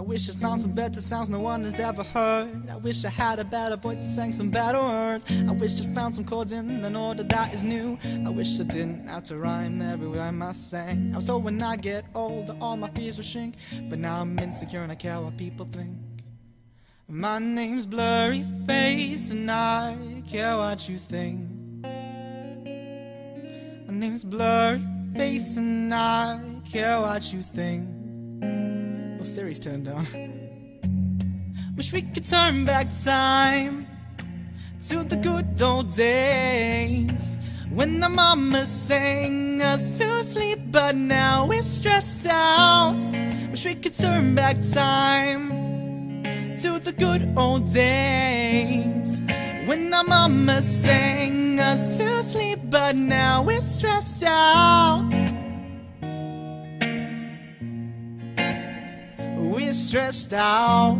I wish I found some better sounds no one has ever heard. I wish I had a better voice that sang some better words. I wish I found some chords in an order that is new. I wish I didn't have to rhyme every rhyme I sang. I was told when I get older, all my fears will shrink. But now I'm insecure and I care what people think. My name's Blurry Face, and I care what you think. My name's Blurry Face, and I care what you think. Oh, Siri's turned down. Wish we could turn back time to the good old days when our mama sang us to sleep, but now we're stressed out. Wish we could turn back time to the good old days when our mama sang us to sleep, but now we're stressed out. We're stressed out.